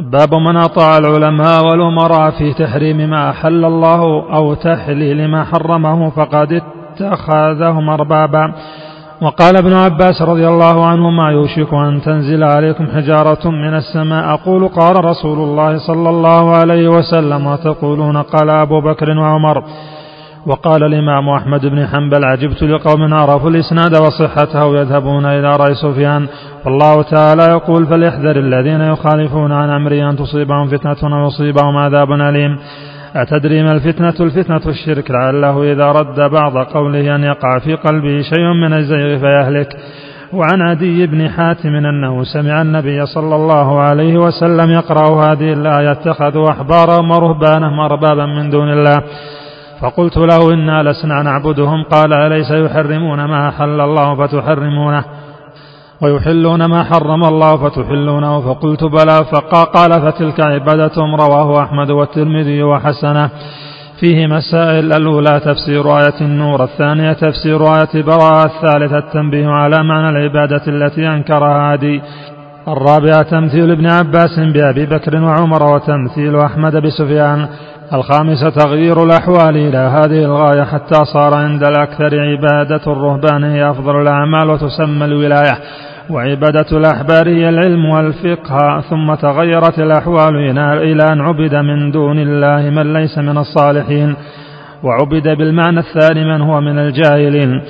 باب من أطاع العلماء والأمراء في تحريم ما أحل الله أو تحليل ما حرمه فقد اتخذهم أربابا. وقال ابن عباس رضي الله عنهما يوشك أن تنزل عليكم حجارة من السماء. أقول قال رسول الله صلى الله عليه وسلم وتقولون قال أبو بكر وعمر. وقال الإمام أحمد بن حنبل عجبت لقوم عرفوا الإسناد وصحته يذهبون إلى رأي سفيان. والله تعالى يقول فليحذر الذين يخالفون عن أمره أن تصيبهم فتنة أو يصيبهم عذاب أليم. أتدري ما الفتنة؟ الفتنة الشرك. لعله إذا رد بعض قوله أن يقع في قلبه شيء من الزيغ فيهلك. وعن عدي بن حاتم أنه سمع النبي صلى الله عليه وسلم يقرأ هذه الآية اتخذوا أحبارهم ورهبانهم أربابا من دون الله. فقلت له إنا لسنا نعبدهم قال أليس يحرمون ما أحل الله فتحرمونه؟ ويحلون ما حرم الله فتحلونه؟ فقلت بلى فقال فتلك عبادتهم رواه أحمد والترمذي وحسنه. فيه مسائل الأولى تفسير آية النور الثانية تفسير آية براءة الثالثة التنبيه على معنى العبادة التي أنكرها هادي الرابعة تمثيل ابن عباس بأبي بكر وعمر وتمثيل أحمد بسفيان. الخامسة تغيير الأحوال إلى هذه الغاية حتى صار عند الأكثر عبادة الرهبان هي أفضل الأعمال وتسمى الولاية وعبادة الأحبار هي العلم والفقه. ثم تغيرت الأحوال إلى أن عبد من دون الله من ليس من الصالحين وعبد بالمعنى الثاني من هو من الجاهلين.